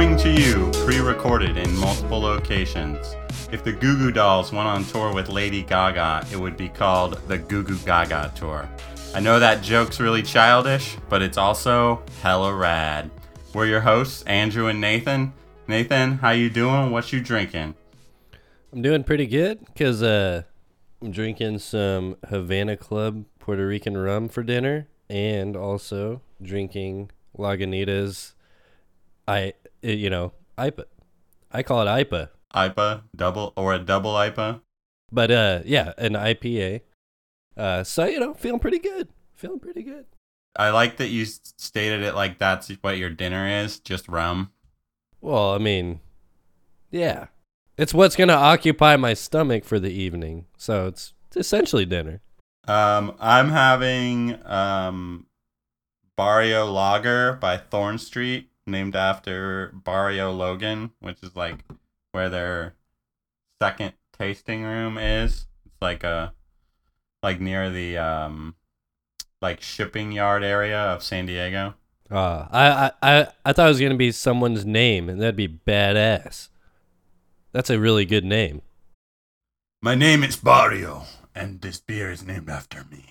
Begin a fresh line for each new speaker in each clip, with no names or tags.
Coming to you, pre recorded in multiple locations. If the Goo Goo Dolls went on tour with Lady Gaga, it would be called the Goo Goo Gaga Tour. I know that joke's really childish, but it's also hella rad. We're your hosts, Andrew and Nathan. Nathan, how you doing? What you drinking?
I'm doing pretty good because uh, I'm drinking some Havana Club Puerto Rican rum for dinner, and also drinking Lagunitas. I you know IPA. I call it IPA,
IPA, double or a double IPA?
but uh, yeah, an IPA. Uh, so you know, feeling pretty good. Feeling pretty good.
I like that you stated it like that's what your dinner is, just rum.
Well, I mean, yeah, it's what's gonna occupy my stomach for the evening. So it's, it's essentially dinner.
Um, I'm having um, Barrio Lager by Thorn Street, named after Barrio Logan, which is like where their second tasting room is. It's like a like near the um like shipping yard area of San Diego.
Uh, I, I, I, I thought it was gonna be someone's name, and that'd be badass. That's a really good name.
My name is Barrio, and this beer is named after me.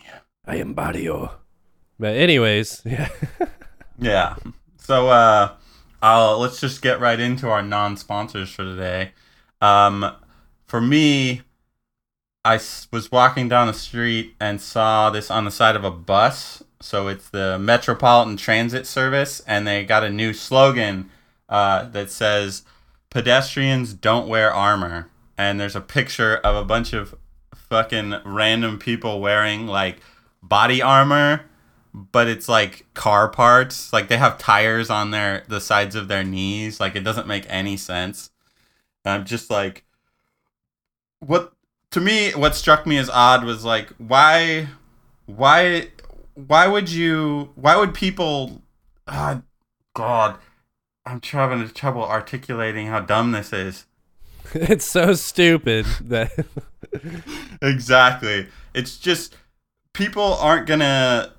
I am Barrio. But anyways, yeah.
Yeah. So uh I'll let's just get right into our non-sponsors for today. Um for me I was walking down the street and saw this on the side of a bus. So it's the Metropolitan Transit Service and they got a new slogan uh that says pedestrians don't wear armor and there's a picture of a bunch of fucking random people wearing like body armor but it's like car parts. Like they have tires on their the sides of their knees. Like it doesn't make any sense. And I'm just like, what? To me, what struck me as odd was like, why, why, why would you? Why would people? Ah, God, I'm having trouble articulating how dumb this is.
it's so stupid that
exactly. It's just people aren't gonna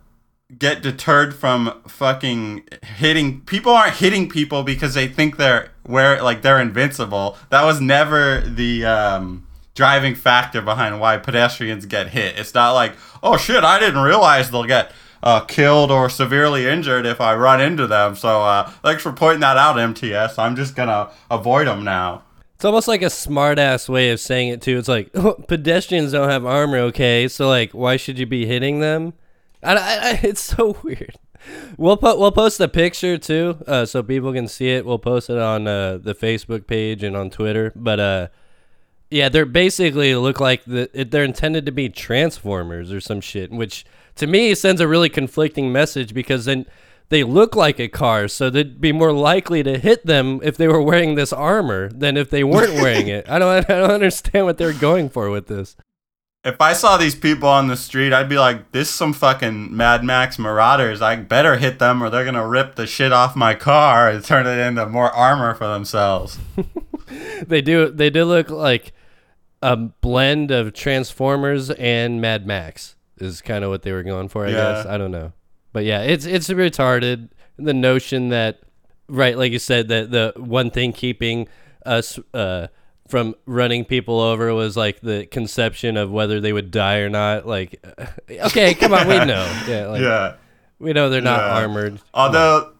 get deterred from fucking hitting people aren't hitting people because they think they're where like they're invincible. That was never the um driving factor behind why pedestrians get hit. It's not like, oh shit, I didn't realize they'll get uh, killed or severely injured if I run into them. So uh, thanks for pointing that out, MTS. I'm just gonna avoid them now.
it's almost like a smart ass way of saying it too. It's like pedestrians don't have armor, okay? So like, why should you be hitting them? I, I, it's so weird. We'll put we'll post a picture too, uh, so people can see it. We'll post it on uh, the Facebook page and on Twitter. But uh, yeah, they're basically look like the, they're intended to be transformers or some shit, which to me sends a really conflicting message because then they look like a car, so they'd be more likely to hit them if they were wearing this armor than if they weren't wearing it. I don't I don't understand what they're going for with this.
If I saw these people on the street, I'd be like, this is some fucking Mad Max Marauders. I better hit them or they're gonna rip the shit off my car and turn it into more armor for themselves.
They do they do look like a blend of Transformers and Mad Max is kind of what they were going for, I
Yeah.
guess. I don't know. But yeah, it's it's retarded. The notion that right, like you said, that the one thing keeping us uh from running people over was like the conception of whether they would die or not. Like, okay, come on, we know. Yeah, like,
yeah.
we know they're not
Yeah.
armored.
Although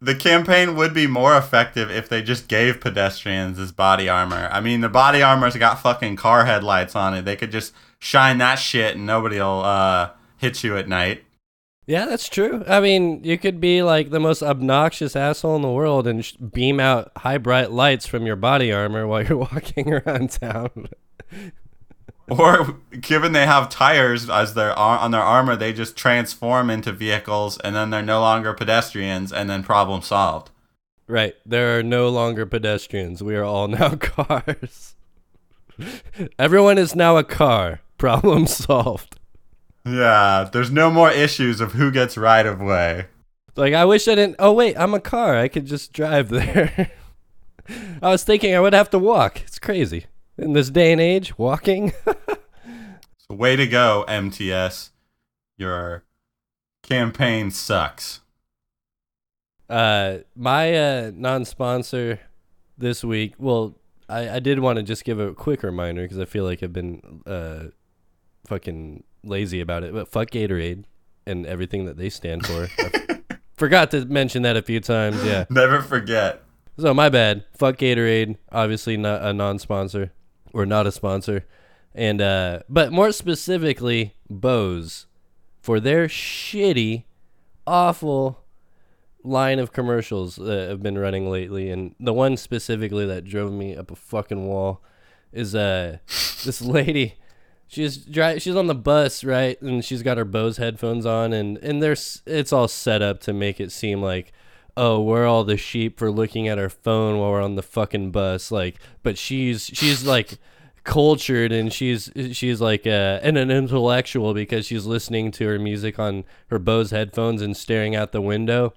the campaign would be more effective if they just gave pedestrians this body armor. I mean, the body armor's got fucking car headlights on it. They could just shine that shit and nobody'll uh, hit you at night.
Yeah, that's true. I mean, you could be like the most obnoxious asshole in the world and sh- beam out high bright lights from your body armor while you're walking around town.
Or given they have tires as their on their armor, they just transform into vehicles and then they're no longer pedestrians and then problem solved.
right. There are no longer pedestrians. We are all now cars. Everyone is now a car. Problem solved.
Yeah, there's no more issues of who gets right of way.
Like, I wish I didn't. Oh, wait, I'm a car. I could just drive there. I was thinking I would have to walk. It's crazy. In this day and age, walking.
So way to go, MTS. Your campaign sucks.
Uh, my uh, non-sponsor this week. Well, I, I did want to just give a quick reminder because I feel like I've been uh, fucking lazy about it. But fuck Gatorade and everything that they stand for. Forgot to mention that a few times. Yeah.
Never forget.
So my bad. Fuck Gatorade. Obviously not a non-sponsor or not a sponsor. And uh but more specifically Bose for their shitty awful line of commercials that have been running lately and the one specifically that drove me up a fucking wall is uh this lady she's dri- she's on the bus right? And she's got her Bose headphones on and and there's it's all set up to make it seem like oh we're all the sheep for looking at our phone while we're on the fucking bus like but she's she's like cultured and she's she's like uh, and an intellectual because she's listening to her music on her Bose headphones and staring out the window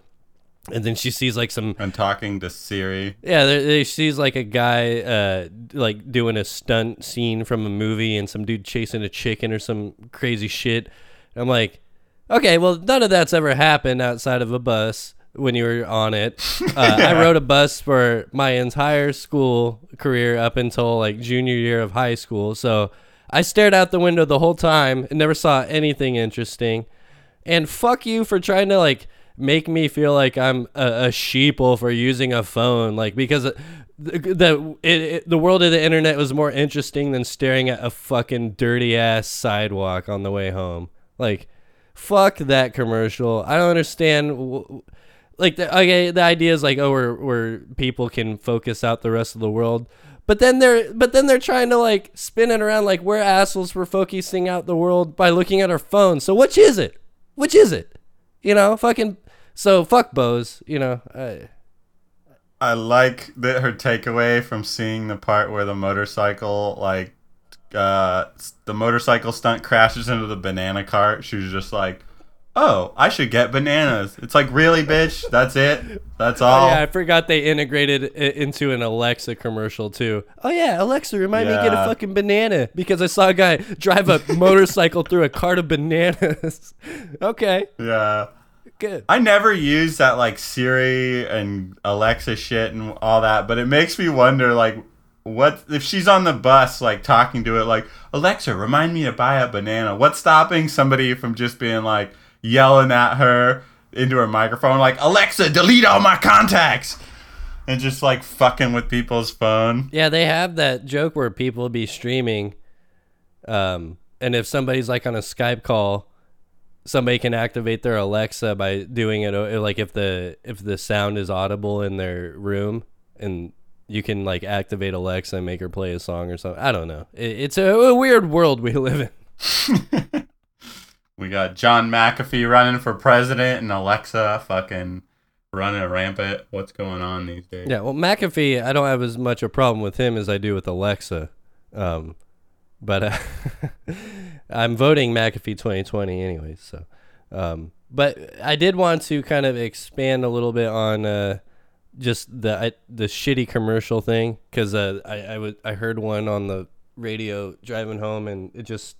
and then she sees like some
And talking to Siri.
yeah she sees like a guy uh like doing a stunt scene from a movie and some dude chasing a chicken or some crazy shit. I'm like okay well none of that's ever happened outside of a bus when you were on it. Uh, i rode a bus for my entire school career up until like junior year of high school. So i stared out the window the whole time and never saw anything interesting. And fuck you for trying to like make me feel like I'm a, a sheeple for using a phone, like because the the, it, it, the world of the internet was more interesting than staring at a fucking dirty ass sidewalk on the way home. Like, fuck that commercial. I don't understand. Like, the, okay, the idea is like, oh, where where people can focus out the rest of the world. But then they're but then they're trying to like spin it around like we're assholes for focusing out the world by looking at our phones. So which is it? Which is it? You know, fucking. So fuck Bose. You know. Uh,
I like that her takeaway from seeing the part where the motorcycle, like, uh, the motorcycle stunt crashes into the banana cart. She was just like, "Oh, I should get bananas." It's like, really, bitch? That's it? That's all?
Oh, yeah, I forgot they integrated it into an Alexa commercial too. Oh yeah, Alexa, remind me to get a fucking banana because I saw a guy drive a motorcycle through a cart of bananas. okay,
yeah.
Good.
I never use that like Siri and Alexa shit and all that, but it makes me wonder like what if she's on the bus like talking to it like Alexa, remind me to buy a banana. What's stopping somebody from just being like yelling at her into her microphone like Alexa, delete all my contacts and just like fucking with people's phone.
Yeah, they have that joke where people be streaming, um, and if somebody's like on a Skype call, somebody can activate their Alexa by doing it. Like if the if the sound is audible in their room, and you can like activate Alexa and make her play a song or something. I don't know. It, it's a, a weird world we live in.
We got John McAfee running for president and Alexa fucking running rampant. What's going on these days?
Yeah, well, McAfee, I don't have as much a problem with him as I do with Alexa. Um, but uh, I'm voting McAfee 2020 anyways. So, um, but I did want to kind of expand a little bit on uh, just the I, the shitty commercial thing because uh, I I would I heard one on the radio driving home and it just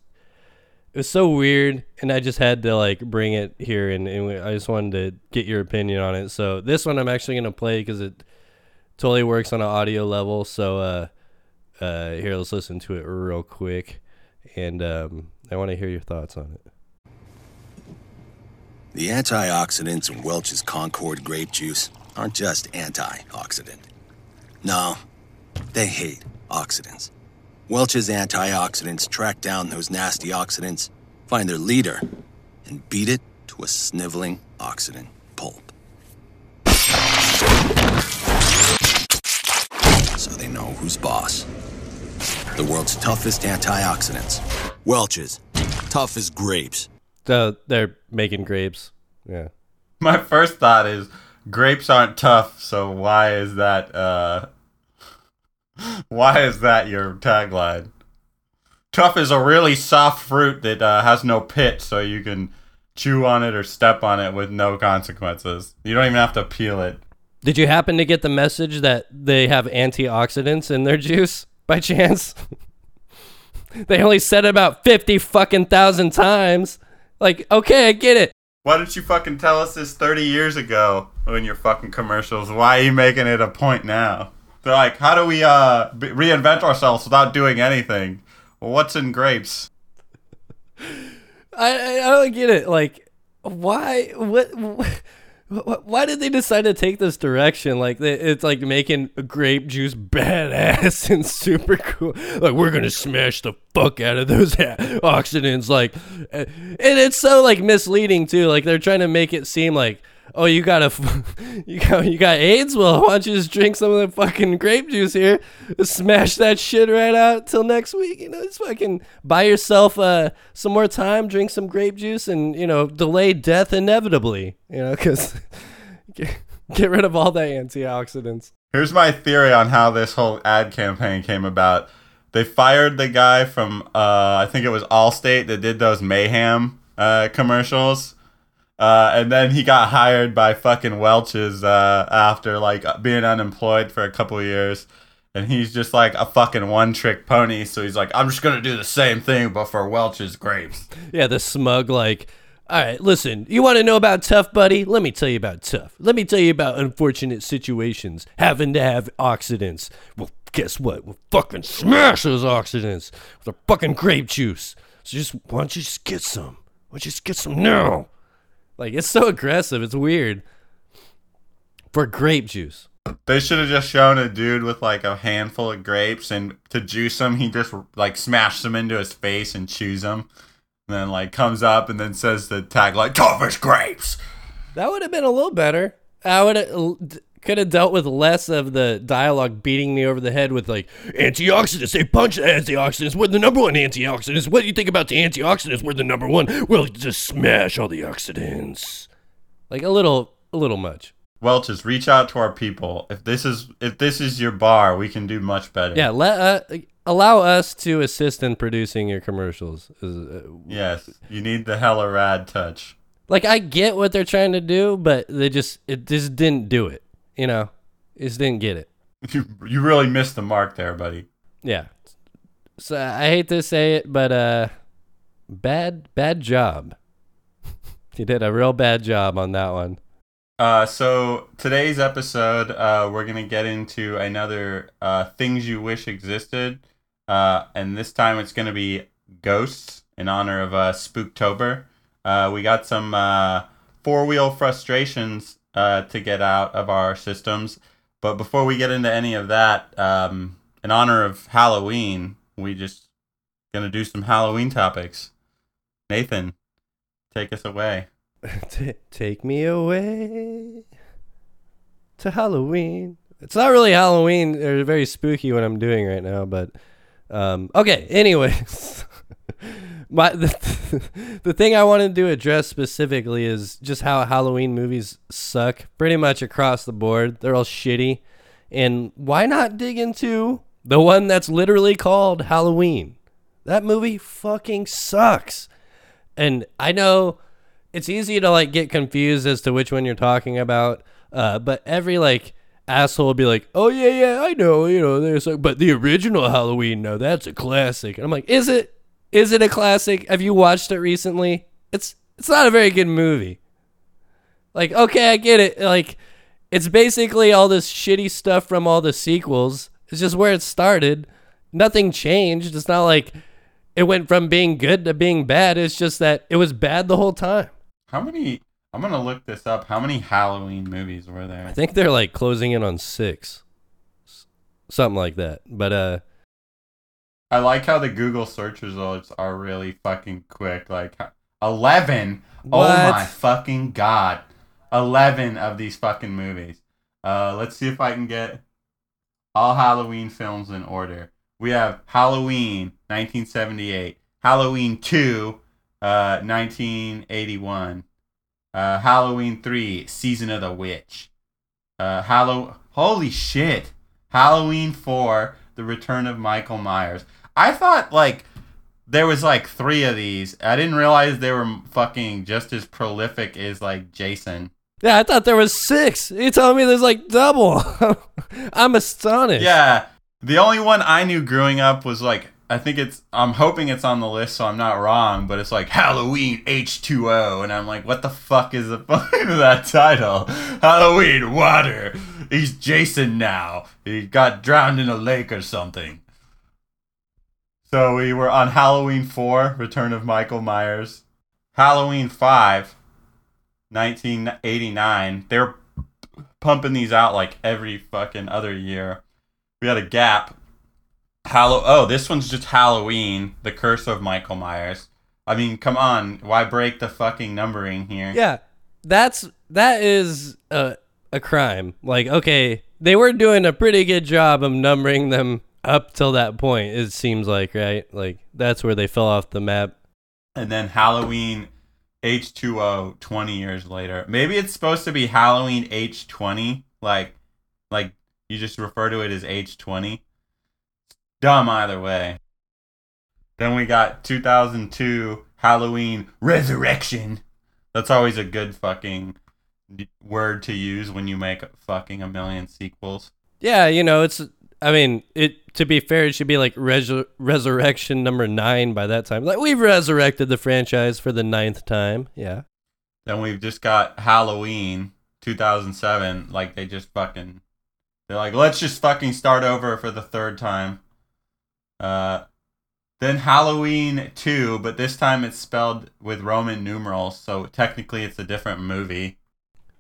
it was so weird and i just had to like bring it here and, and i just wanted to get your opinion on it so this one i'm actually to play because it totally works on an audio level so uh uh here let's listen to it real quick and um i want to hear your thoughts on it
The antioxidants in Welch's Concord grape juice aren't just antioxidant. No, they hate oxidants. Welch's antioxidants track down those nasty oxidants, find their leader, and beat it to a sniveling oxidant pulp. So they know who's boss. The world's toughest antioxidants. Welch's. Tough as grapes.
so they're making grapes yeah
My first thought is grapes aren't tough, so why is that uh why is that your tagline? Tough is a really soft fruit that uh, has no pit, so you can chew on it or step on it with no consequences. You don't even have to peel it.
did you happen to get the message that they have antioxidants in their juice by chance they only said it about 50 fucking thousand times like okay i get it
Why didn't you fucking tell us this 30 years ago? in your fucking commercials. Why are you making it a point now? They're like, how do we uh reinvent ourselves without doing anything? Well, what's in grapes?
I, I don't get it. Like, why? What? wh- Why did they decide to take this direction? Like, it's like making grape juice badass and super cool. Like, we're gonna smash the fuck out of those oxidants. Like, and it's so like misleading too. Like, they're trying to make it seem like, oh, you got a, you got you got AIDS. Well, why don't you just drink some of the fucking grape juice here? Smash that shit right out till next week. You know, just fucking buy yourself uh some more time, drink some grape juice, and you know, delay death inevitably. You know, because get, get rid of all the antioxidants.
Here's my theory on how this whole ad campaign came about. They fired the guy from uh, I think it was Allstate that did those mayhem uh, commercials, uh, and then he got hired by fucking Welch's uh, after like being unemployed for a couple years, and he's just like a fucking one trick pony. So he's like, I'm just gonna do the same thing, but for Welch's grapes.
Yeah, the smug like. All right, listen. You want to know about tough, buddy? Let me tell you about tough. Let me tell you about unfortunate situations having to have oxidants. Well, guess what? We'll fucking smash those oxidants with our fucking grape juice. So just why don't you just get some? Why don't you just get some now? Like it's so aggressive. It's weird. For grape juice.
They should have just shown a dude with like a handful of grapes, and to juice them, he just like smashes them into his face and chews them. And then like comes up and then says the tag like tough as grapes.
That would have been a little better. I would have could have dealt with less of the dialogue beating me over the head with like antioxidants. They punch the antioxidants. We're the number one antioxidants. What do you think about the antioxidants? We're the number one. We'll just smash all the oxidants. Like a little, a little much.
Welch's, reach out to our people. If this is if this is your bar, we can do much better.
Yeah, let uh, allow us to assist in producing your commercials. Uh,
Yes, you need the hella rad touch.
Like I get what they're trying to do, but they just it just didn't do it. You know, just didn't get it.
You you really missed the mark there, buddy.
Yeah. So I hate to say it, but uh, bad bad job. you did a real bad job on that one.
Uh, so today's episode, uh, we're gonna get into another uh, things you wish existed, uh, and this time it's gonna be ghosts in honor of uh, Spooktober. Uh, we got some uh, four wheel frustrations uh, to get out of our systems, but before we get into any of that, um, in honor of Halloween, we just gonna do some Halloween topics. Nathan, take us away.
Take me away to Halloween. It's not really Halloween or very spooky what I'm doing right now, but um, okay. Anyways, my the, the thing I wanted to address specifically is just how Halloween movies suck pretty much across the board. They're all shitty, and why not dig into the one that's literally called Halloween? That movie fucking sucks. And I know it's easy to like get confused as to which one you're talking about. Uh, but every like asshole will be like, "Oh yeah, yeah, I know, you know." There's like, but the original Halloween, no, that's a classic. And I'm like, is it? Is it a classic? Have you watched it recently? It's it's not a very good movie. Like, okay, I get it. Like, it's basically all this shitty stuff from all the sequels. It's just where it started. Nothing changed. It's not like it went from being good to being bad. It's just that it was bad the whole time.
How many? I'm gonna look this up. How many Halloween movies were there?
I think they're like closing in on six, something like that. But uh,
I like how the Google search results are really fucking quick. Like eleven. Oh my fucking god! Eleven of these fucking movies. Uh, let's see if I can get all Halloween films in order. We have Halloween, 1978. Halloween 2, uh, 1981. Uh, Halloween 3, Season of the Witch. Uh, Hallow. Holy shit! Halloween 4, The Return of Michael Myers. I thought like there was like three of these. I didn't realize they were fucking just as prolific as like Jason.
yeah, I thought there was six. You telling me there's like double? I'm astonished.
Yeah. The only one I knew growing up was like I think it's I'm hoping it's on the list so I'm not wrong, but it's like Halloween H2O and I'm like what the fuck is the point of that title? Halloween water. He's Jason now. He got drowned in a lake or something. So we were on Halloween 4, Return of Michael Myers. Halloween 5, 1989. They're pumping these out like every fucking other year. We had a gap. Hallow oh, this one's just Halloween, The Curse of Michael Myers. I mean, come on, why break the fucking numbering here?
Yeah, that's that is a a crime. Like, okay, they were doing a pretty good job of numbering them up till that point. It seems like, right? Like that's where they fell off the map.
And then Halloween H2O 20 years later. Maybe it's supposed to be Halloween H20, like like you just refer to it as H20. Dumb either way. Then we got 2002 Halloween Resurrection. That's always a good fucking word to use when you make fucking a million sequels.
Yeah, you know, it's. I mean, it. To be fair, it should be like Resur- Resurrection number nine by that time. Like we've resurrected the franchise for the ninth time. Yeah.
Then we've just got Halloween 2007. Like they just fucking, they're like, let's just fucking start over for the third time. Uh, then Halloween 2, but this time it's spelled with Roman numerals, so technically it's a different movie.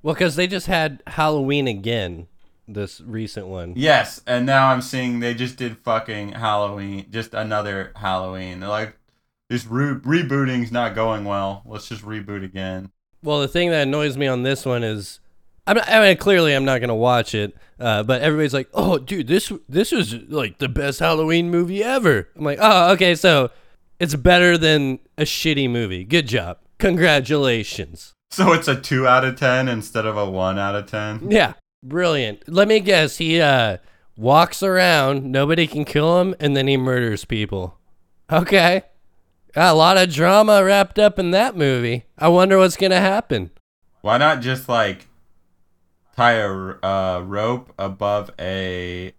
Well, because they just had Halloween again, this recent one.
Yes, and now I'm seeing they just did fucking Halloween, just another Halloween. They're like, this re- rebooting's not going well. Let's just reboot again.
Well, the thing that annoys me on this one is, I'm not, I mean, clearly I'm not gonna watch it, uh, but everybody's like, "Oh, dude, this this was like the best Halloween movie ever." I'm like, "Oh, okay, so it's better than a shitty movie. Good job, congratulations."
So it's a 2 out of 10 instead of a 1 out of 10.
Yeah, brilliant. Let me guess, he uh walks around, nobody can kill him, and then he murders people. Okay, a lot of drama wrapped up in that movie. I wonder what's gonna happen.
Why not just like tie a uh, rope above a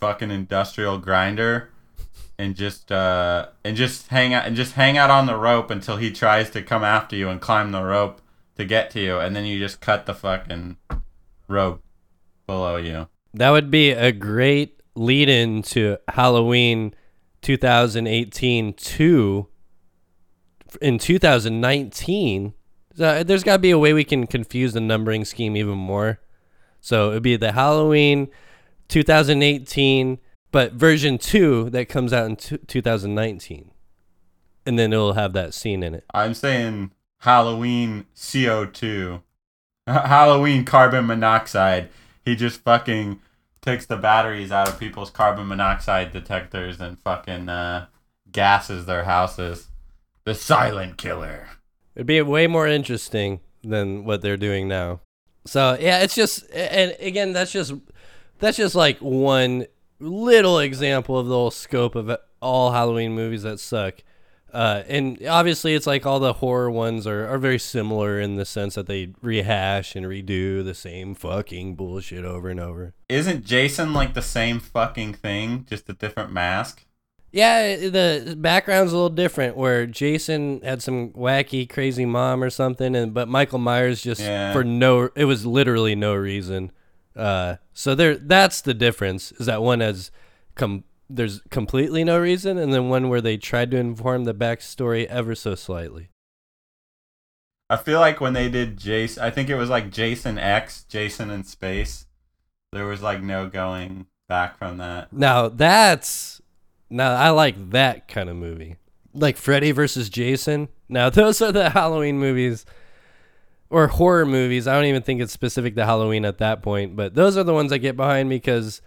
fucking industrial grinder and just uh and just hang out and just hang out on the rope until he tries to come after you and climb the rope to get to you and then you just cut the fucking rope below you.
That would be a great lead in to Halloween 2018 2 in 2019. So uh, there's got to be a way we can confuse the numbering scheme even more. So it'd be the Halloween 2018, but version 2 that comes out in t- 2019. And then it'll have that scene in it.
I'm saying Halloween CO2. Halloween carbon monoxide. He just fucking takes the batteries out of people's carbon monoxide detectors and fucking uh, gases their houses. The silent killer.
It'd be way more interesting than what they're doing now. So yeah, it's just and again that's just that's just like one little example of the whole scope of all Halloween movies that suck. Uh, and obviously, it's like all the horror ones are, are very similar in the sense that they rehash and redo the same fucking bullshit over and over.
Isn't Jason like the same fucking thing, just a different mask?
Yeah, the background's a little different. Where Jason had some wacky, crazy mom or something, and but Michael Myers just
Yeah.
for no, it was literally no reason. Uh, so there, that's the difference. Is that one has com- there's completely no reason, and then one where they tried to inform the backstory ever so slightly.
I feel like when they did Jason, I think it was like Jason X, Jason in space. There was like no going back from that.
Now that's now I like that kind of movie, like Freddy versus Jason. Now those are the Halloween movies or horror movies. I don't even think it's specific to Halloween at that point, but those are the ones I get behind me because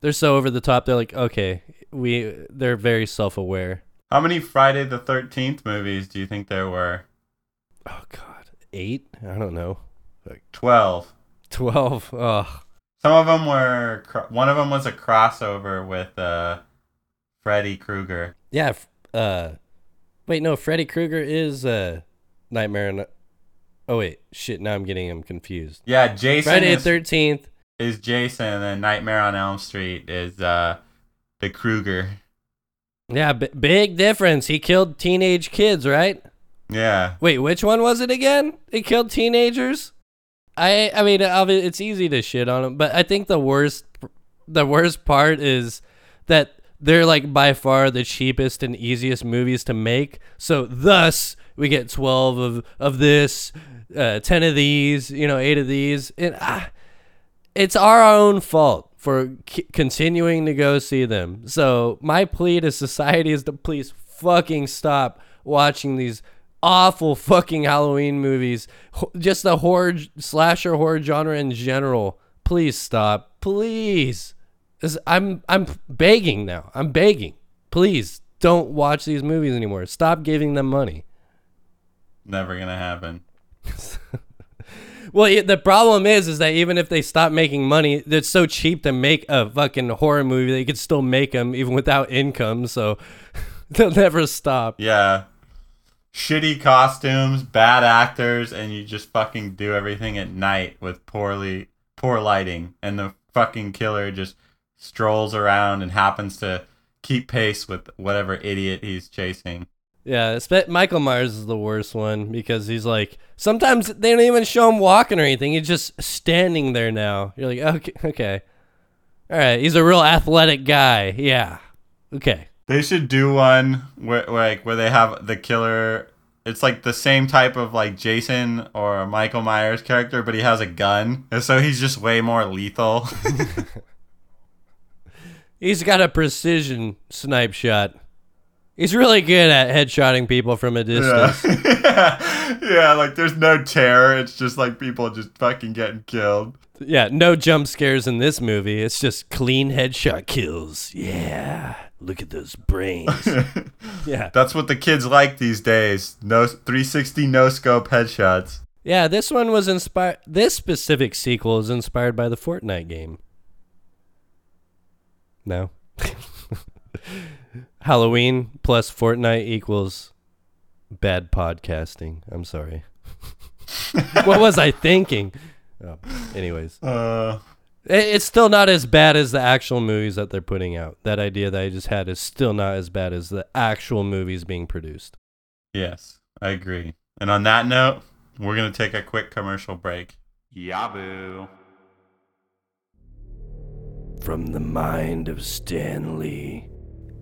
they're so over the top. They're like, okay, we they're very self aware.
How many Friday the Thirteenth movies do you think there were?
Oh God, eight? I don't know, Like
Twelve.
twelve. Ugh.
Some of them were. One of them was a crossover with uh, Freddy Krueger.
Yeah. Uh, wait, no. Freddy Krueger is uh, Nightmare. On... Oh wait, shit. Now I'm getting him confused.
Yeah, Jason
Friday the Thirteenth.
Is Jason, and Nightmare on Elm Street is uh, the Krueger.
Yeah, b- big difference. He killed teenage kids, right?
Yeah.
Wait, which one was it again? He killed teenagers. I I mean, it's easy to shit on him, but I think the worst the worst part is that they're like by far the cheapest and easiest movies to make. So thus we get 12 of of this, uh, 10 of these, you know, 8 of these. And ah, it's our own fault for c- continuing to go see them. So my plea to society is to please fucking stop watching these awful fucking Halloween movies. Just the horror slasher horror genre in general. Please stop. Please. I'm I'm begging now. I'm begging. Please don't watch these movies anymore. Stop giving them money.
Never gonna happen.
Well, yeah, the problem is, is that even if they stop making money, it's so cheap to make a fucking horror movie. They could still make them even without income. So they'll never stop.
Yeah. Shitty costumes, bad actors, and you just fucking do everything at night with poorly poor lighting, and the fucking killer just strolls around and happens to keep pace with whatever idiot he's chasing.
Yeah, Michael Myers is the worst one because he's like sometimes they don't even show him walking or anything. He's just standing there now. You're like, okay, okay, all right. He's a real athletic guy. Yeah, okay.
They should do one where like where they have the killer. It's like the same type of like Jason or Michael Myers character, but he has a gun, and so he's just way more lethal.
He's got a precision snipe shot. He's really good at headshotting people from a distance.
yeah. yeah, like there's no terror. It's just like people just fucking getting killed.
Yeah, no jump scares in this movie. It's just clean headshot kills. Yeah. Look at those brains. yeah.
That's what the kids like these days. No 360 no scope headshots.
Yeah, this one was inspired this specific sequel is inspired by the Fortnite game. No. Halloween plus Fortnite equals bad podcasting. I'm sorry. what was I thinking? Oh, anyways.
Uh
It- It's still not as bad as the actual movies that they're putting out. That idea that I just had is still not as bad as the actual movies being produced.
yes, I agree. And on that note, we're going to take a quick commercial break. Yaboo.
From the mind of Stanley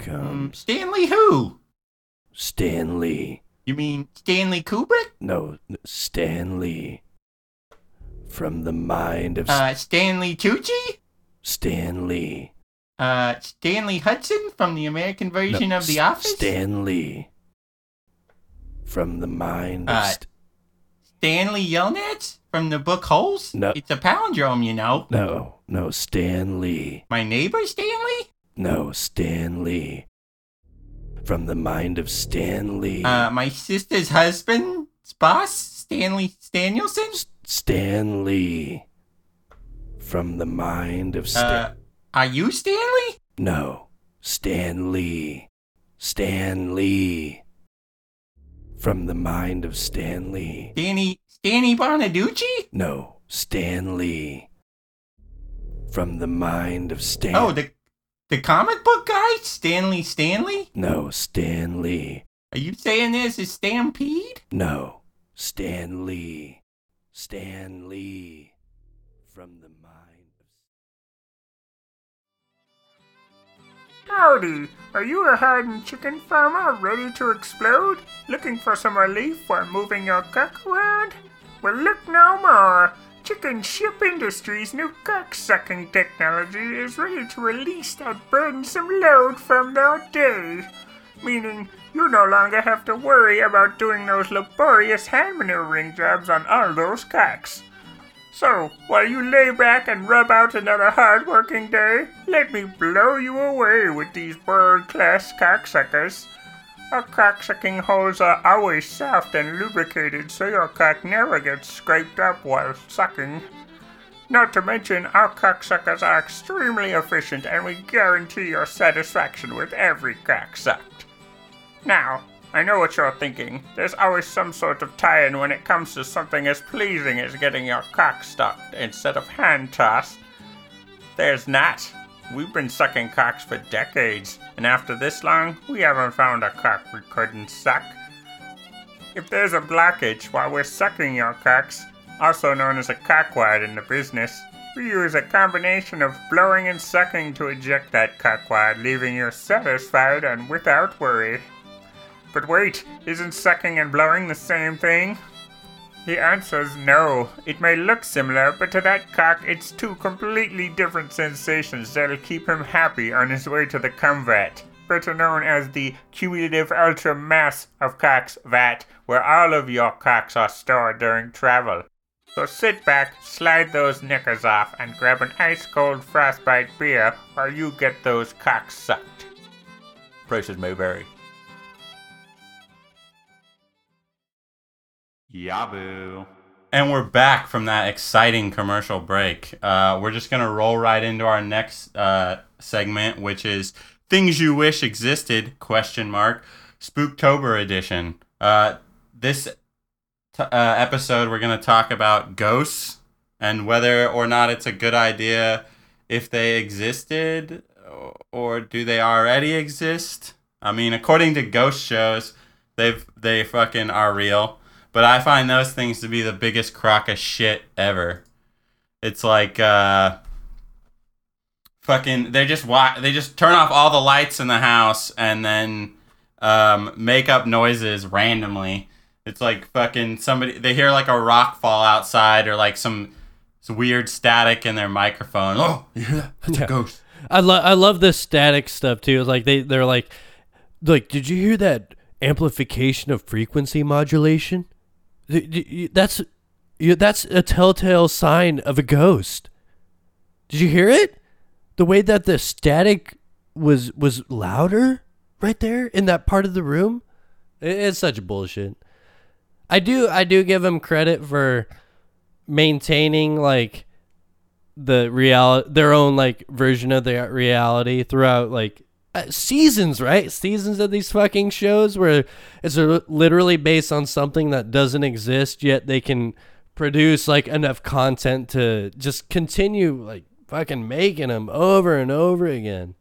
Um, Stanley who?
Stanley.
You mean Stanley Kubrick?
No, Stanley. From the mind of
Uh Stanley Tucci?
Stanley.
Uh Stanley Hudson from the American version of The Office?
Stanley. From the mind
Uh, Stanley Yelnats from the book Holes?
No.
It's a palindrome, you know.
no, no, Stanley.
My neighbor Stanley?
No, Stanley. From the mind of Stanley.
Uh, my sister's husband's boss, Stanley Danielson?
Stanley. From the mind of Stan.
Uh, are you Stanley?
no, Stanley. Stanley. From the mind of Stanley.
Danny, Stanny Bonaducci?
No, Stanley. From the mind of Stan.
Oh, the, the comic book guy? Stanley Stanley?
No, Stanley.
Are you saying this is Stampede?
No, Stanley. Stanley. From the mind of.
Howdy! Are you a hardened chicken farmer ready to explode? Looking for some relief while moving your cock around? Well, look no more! Chicken Ship Industries' new cock sucking technology is ready to release that burdensome load from their day. Meaning, you no longer have to worry about doing those laborious hand maneuvering jobs on all those cocks. So, while you lay back and rub out another hard working day, let me blow you away with these world class cocksuckers. Our cocksucking holes are always soft and lubricated so your cock never gets scraped up while sucking. Not to mention, our cocksuckers are extremely efficient and we guarantee your satisfaction with every cock sucked. Now, I know what you're thinking. There's always some sort of tie in when it comes to something as pleasing as getting your cock stuck instead of hand tossed. There's not. We've been sucking cocks for decades, and after this long, we haven't found a cock we couldn't suck. If there's a blockage while we're sucking your cocks, also known as a cockwad in the business, we use a combination of blowing and sucking to eject that cockwad, leaving you satisfied and without worry. But wait, isn't sucking and blowing the same thing? The answer's no. It may look similar, but to that cock, it's two completely different sensations that'll keep him happy on his way to the cum vat, better known as the cumulative ultra mass of cocks vat, where all of your cocks are stored during travel. So sit back, slide those knickers off, and grab an ice cold frostbite beer while you get those cocks sucked. Prices may vary.
Yabu. And we're back from that exciting commercial break. Uh, we're just gonna roll right into our next uh, segment, which is things you wish existed? Question mark. Spooktober edition. Uh, this t- uh, episode, we're gonna talk about ghosts and whether or not it's a good idea if they existed or do they already exist. I mean, according to ghost shows, they've they fucking are real. But I find those things to be the biggest crock of shit ever. It's like uh fucking they just wa- they just turn off all the lights in the house and then um make up noises randomly. It's like fucking somebody they hear like a rock fall outside or like some, some weird static in their microphone. Oh, you hear that? That's
Yeah.
a ghost.
I love I love the static stuff too. It's like they they're like like did you hear that amplification of frequency modulation? That's that's a telltale sign of a ghost. Did you hear it? The way that the static was was louder right there in that part of the room. It's such bullshit. I do I do give him credit for maintaining like the real their own like version of the reality throughout like uh, seasons, right? Seasons of these fucking shows where it's literally based on something that doesn't exist, yet they can produce like enough content to just continue like fucking making them over and over again.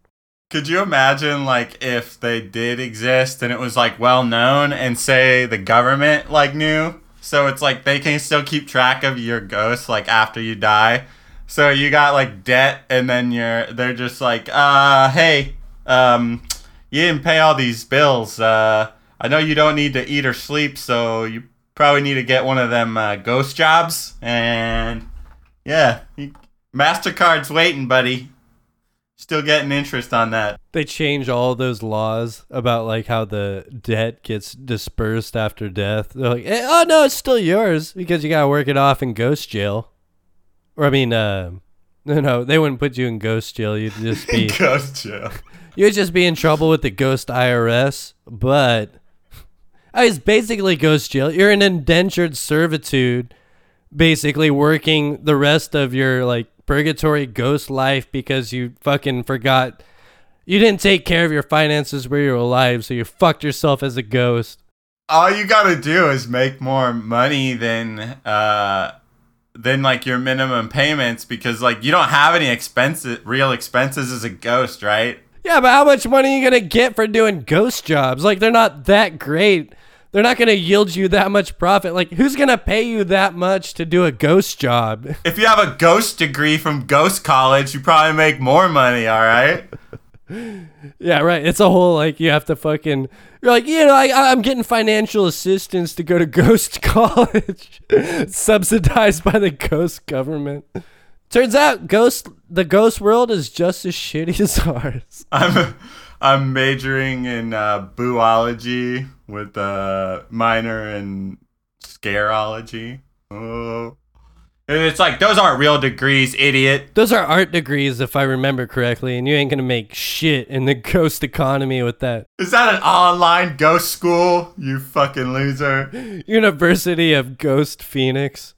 Could you imagine like if they did exist and it was like well known and say the government like knew? So it's like they can still keep track of your ghost like after you die. So you got like debt and then you're they're just like, uh hey, um you didn't pay all these bills. Uh I know you don't need to eat or sleep, so you probably need to get one of them uh, ghost jobs and yeah, MasterCard's waiting, buddy. Still getting interest on that.
They change all those laws about like how the debt gets dispersed after death. They're like, eh, oh no, it's still yours because you gotta work it off in ghost jail. Or I mean, uh, no, no, they wouldn't put you in ghost jail. You'd just be
Ghost jail.
You'd just be in trouble with the ghost IRS, but I it's basically ghost jail. You're in indentured servitude, basically working the rest of your like purgatory ghost life because you fucking forgot you didn't take care of your finances where you were alive, so you fucked yourself as a ghost.
All you gotta do is make more money than uh than like your minimum payments because like you don't have any expenses real expenses as a ghost, right?
Yeah, but how much money are you gonna get for doing ghost jobs? Like they're not that great. They're not gonna yield you that much profit. Like who's gonna pay you that much to do a ghost job?
If you have a ghost degree from Ghost College, you probably make more money, all right?
Yeah, right. It's a whole like you have to fucking. You're like, you know, I, I'm getting financial assistance to go to Ghost College, subsidized by the Ghost government. Turns out, Ghost the Ghost world is just as shitty as ours.
I'm I'm majoring in uh, boology with a minor in scareology. Oh. And it's like those aren't real degrees, idiot.
Those are art degrees, if I remember correctly, and you ain't gonna make shit in the ghost economy with that.
Is that an online ghost school? You fucking loser.
University of Ghost Phoenix.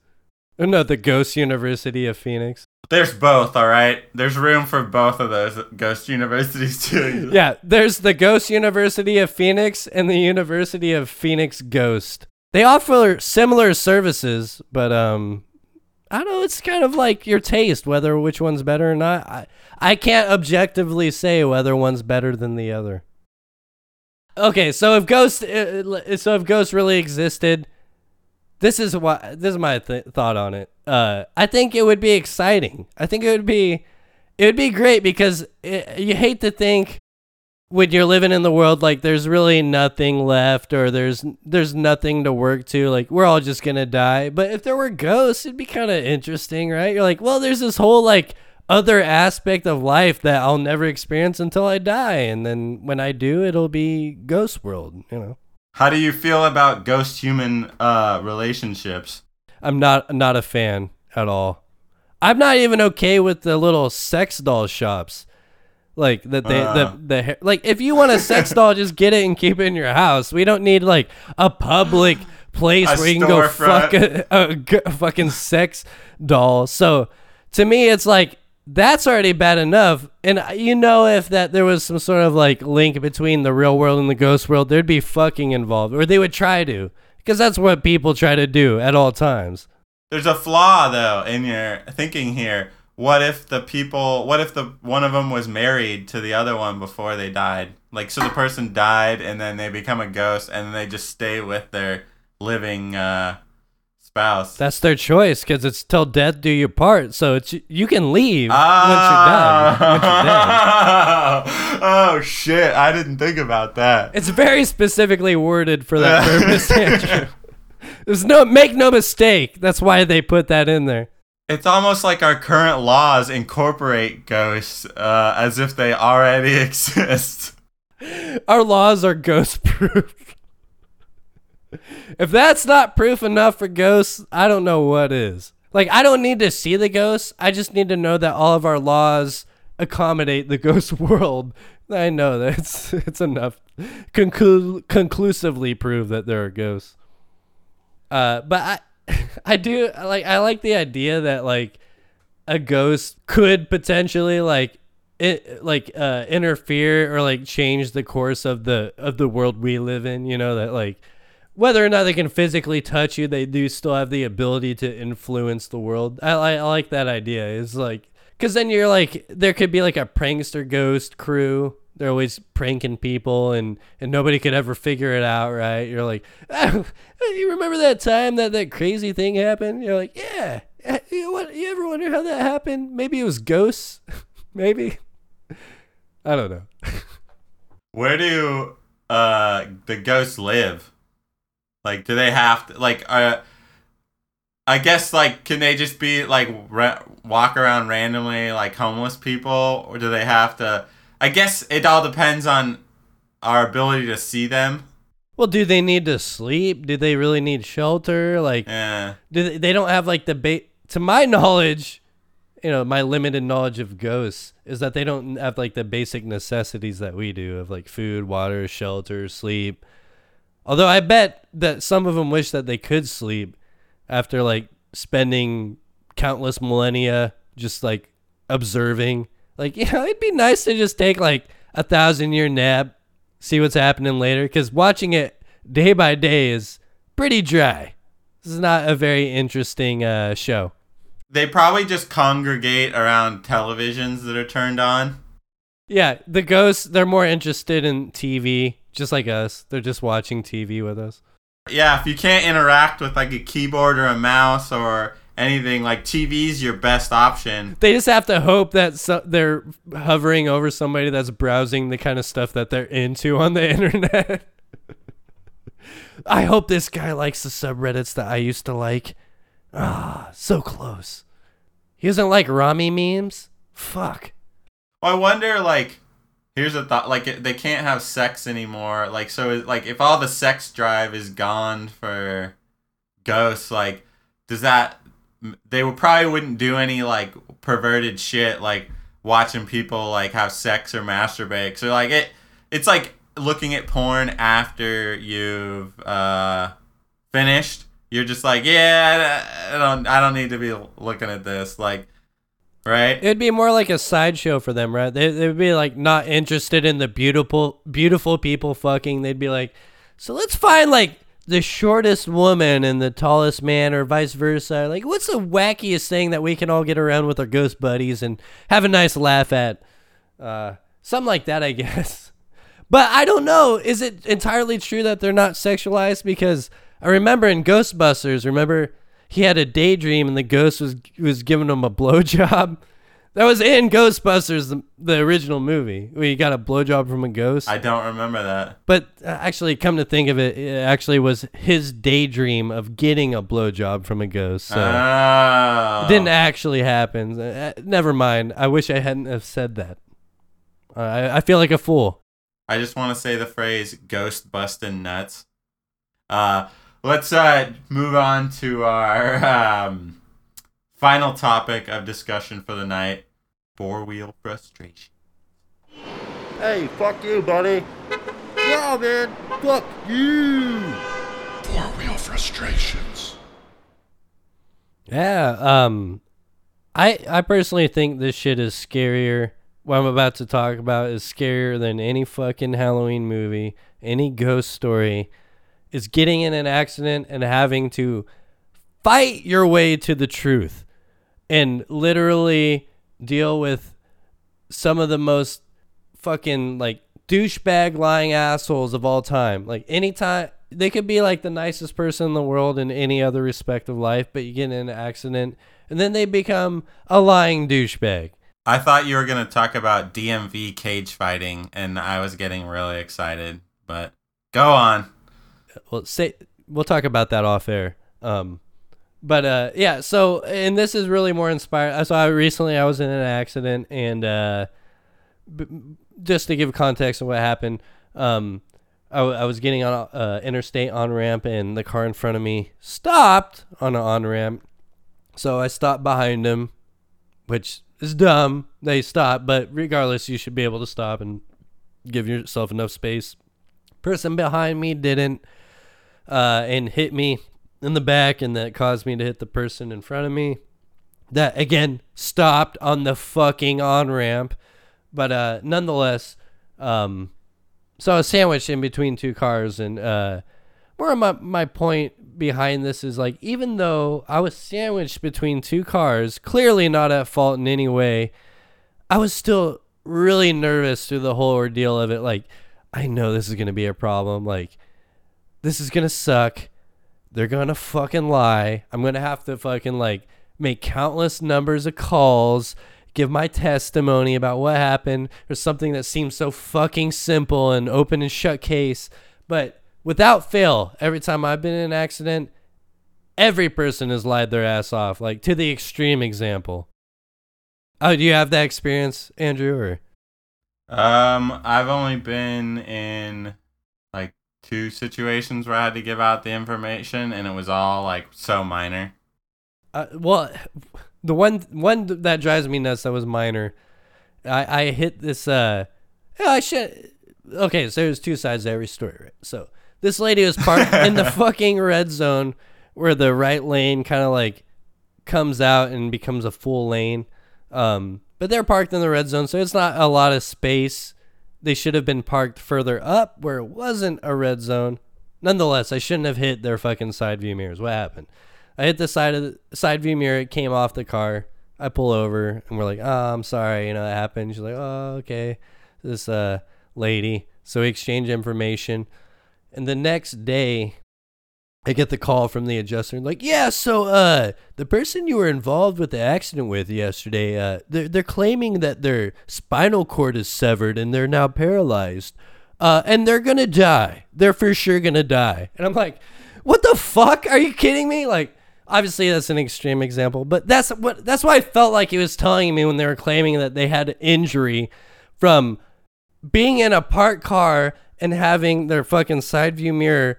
No, the Ghost University of Phoenix.
There's both, all right. There's room for both of those ghost universities too.
Yeah, there's the Ghost University of Phoenix and the University of Phoenix Ghost. They offer similar services, but um I don't know. It's kind of like your taste, whether which one's better or not. I I can't objectively say whether one's better than the other. Okay, so if Ghost, uh, so if Ghost really existed, this is what this is my th- thought on it. Uh, I think it would be exciting. I think it would be, it would be great because it, you hate to think when you're living in the world like there's really nothing left or there's there's nothing to work to like we're all just gonna die but if there were ghosts it'd be kind of interesting right you're like well there's this whole like other aspect of life that i'll never experience until i die and then when i do it'll be ghost world you know
How do you feel about ghost human uh, relationships?
I'm not not a fan at all. I'm not even okay with the little sex doll shops like that they
Uh.
the the like if you want a sex doll just get it and keep it in your house. We don't need like a public place
A
where you can go fuck a a, a fucking sex doll. So to me it's like that's already bad enough. And you know if that there was some sort of like link between the real world and the ghost world there'd be fucking involved or they would try to because that's what people try to do at all times
There's a flaw though in your thinking here. What if the people? What if the one of them was married to the other one before they died? Like, so the person died and then they become a ghost and then they just stay with their living uh, spouse.
That's their choice because it's till death do your part. So it's you can leave
Ah.
once you're done. Once you're dead.
oh shit! I didn't think about that.
It's very specifically worded for that purpose, Andrew. There's no make no mistake. That's why they put that in there.
It's almost like our current laws incorporate ghosts uh, as if they already exist.
Our laws are ghost proof. If that's not proof enough for ghosts, I don't know what is. Like I don't need to see the ghosts. I just need to know that all of our laws accommodate the ghost world. I know that it's it's enough. Conclu- conclusively prove that there are ghosts. Uh, but I I do like I like the idea that like a ghost could potentially like it like uh interfere or like change the course of the of the world we live in you know that like whether or not they can physically touch you they do still have the ability to influence the world. I, I, I like that idea. It's like because then you're like there could be like a prankster ghost crew. They're always pranking people and and nobody could ever figure it out right? You're like oh, you remember that time that that crazy thing happened? You're like yeah you, what, you ever wonder how that happened? Maybe it was ghosts? Maybe? I don't know.
Where do uh the ghosts live? Like, do they have to like? Uh, I guess like, can they just be like ra- walk around randomly like homeless people, or do they have to? I guess it all depends on our ability to see them.
well do they need to sleep do they really need shelter like
Yeah.
do they, they don't have like the ba- to my knowledge you know my limited knowledge of ghosts is that they don't have like the basic necessities that we do of like food water shelter sleep although i bet that some of them wish that they could sleep after like spending countless millennia just like observing like you know it'd be nice to just take like a thousand year nap see what's happening later because watching it day by day is pretty dry this is not a very interesting uh, show.
They probably just congregate around televisions that are turned on.
Yeah, the ghosts, they're more interested in TV, just like us. They're just watching TV with us.
Yeah, if you can't interact with like a keyboard or a mouse or anything, like TV's your best option.
They just have to hope that so- they're hovering over somebody that's browsing the kind of stuff that they're into on the internet. I hope this guy likes the subreddits that I used to like. Ah, so close. He doesn't like Rami memes? Fuck.
I wonder, like, here's a thought: like, they can't have sex anymore. Like, so, like, if all the sex drive is gone for ghosts, like, does that? They would probably wouldn't do any like perverted shit, like watching people like have sex or masturbate. So, like, it, it's like looking at porn after you've uh finished. You're just like, yeah, I don't, I don't need to be looking at this, like. Right?
It'd be more like a sideshow for them, right? They they'd be like not interested in the beautiful beautiful people fucking. They'd be like, so let's find like the shortest woman and the tallest man, or vice versa. Like, what's the wackiest thing that we can all get around with our ghost buddies and have a nice laugh at? Uh, something like that, I guess. But I don't know. Is it entirely true that they're not sexualized? Because I remember in Ghostbusters, remember he had a daydream and the ghost was was giving him a blowjob. That was in Ghostbusters, the, the original movie, where you got a blowjob from a ghost.
I don't remember that.
But uh, actually, come to think of it, it actually was his daydream of getting a blowjob from a ghost. So
Oh.
it didn't actually happen. Uh, uh, never mind. I wish I hadn't have said that. Uh, I, I feel like a fool.
I just want to say the phrase "ghost busting nuts." Uh, let's uh, move on to our um, final topic of discussion for the night: four wheel frustration.
Hey, fuck you, buddy. Yeah, man. Fuck you.
Four wheel frustrations.
Yeah. Um, I I personally think this shit is scarier. What I'm about to talk about is scarier than any fucking Halloween movie, any ghost story. Is getting in an accident and having to fight your way to the truth, and literally deal with some of the most fucking like douchebag lying assholes of all time. Like anytime they could be like the nicest person in the world in any other respect of life, but you get in an accident and then they become a lying douchebag.
I thought you were gonna talk about DMV cage fighting, and I was getting really excited. But go on.
Well, say we'll talk about that off air. Um, but uh, yeah. So, and this is really more inspired. So, I recently I was in an accident, and uh, b- just to give context of what happened, um, I, w- I was getting on a uh, interstate on ramp, and the car in front of me stopped on an on ramp. So I stopped behind him, which is dumb. They stopped, but regardless, you should be able to stop and give yourself enough space. Person behind me didn't, uh, and hit me in the back, and that caused me to hit the person in front of me. That again stopped on the fucking on ramp, but uh, nonetheless, um, so I was sandwiched in between two cars, and uh, more of my my point behind this is like even though I was sandwiched between two cars, clearly not at fault in any way, I was still really nervous through the whole ordeal of it. Like, I know this is gonna be a problem. Like, this is gonna suck. They're gonna fucking lie. I'm gonna have to fucking like make countless numbers of calls, give my testimony about what happened or something that seems so fucking simple and open and shut case. But without fail, every time I've been in an accident, every person has lied their ass off, like to the extreme example. Oh, do you have that experience, Andrew? Or
Um, I've only been in two situations where I had to give out the information, and it was all like so minor.
Uh, well, the one one that drives me nuts that was minor. I I hit this. Uh, I should. Okay, so there's two sides to every story, right? So this lady was parked in the fucking red zone, where the right lane kind of like comes out and becomes a full lane. Um, but they're parked in the red zone, so it's not a lot of space. They should have been parked further up where it wasn't a red zone. Nonetheless, I shouldn't have hit their fucking side view mirrors. What happened? I hit the side of the side view mirror. It came off the car. I pull over and we're like, "Oh, I'm sorry, you know that happened." She's like, "Oh, okay." This uh lady. So we exchange information, and the next day, I get the call from the adjuster. Like, yeah, so uh, the person you were involved with the accident with yesterday, uh, they're they're claiming that their spinal cord is severed and they're now paralyzed, uh, and they're gonna die. They're for sure gonna die. And I'm like, what the fuck? Are you kidding me? Like, obviously that's an extreme example, but that's what that's what I felt like he was telling me when they were claiming that they had injury from being in a parked car and having their fucking side view mirror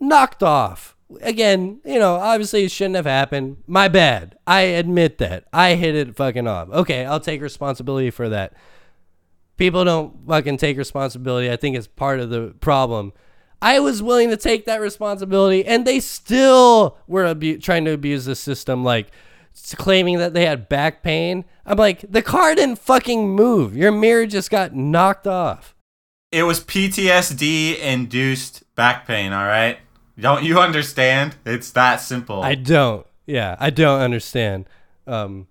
knocked off. Again, you know, obviously it shouldn't have happened. My bad. I admit that. I hit it fucking off. Okay, I'll take responsibility for that. People don't fucking take responsibility. I think it's part of the problem. I was willing to take that responsibility, and they still were abu- trying to abuse the system, like claiming that they had back pain. I'm like, the car didn't fucking move. Your mirror just got knocked off.
It was PTSD induced back pain. All right, Don't you understand? It's that simple.
I don't. Yeah, I don't understand. Um,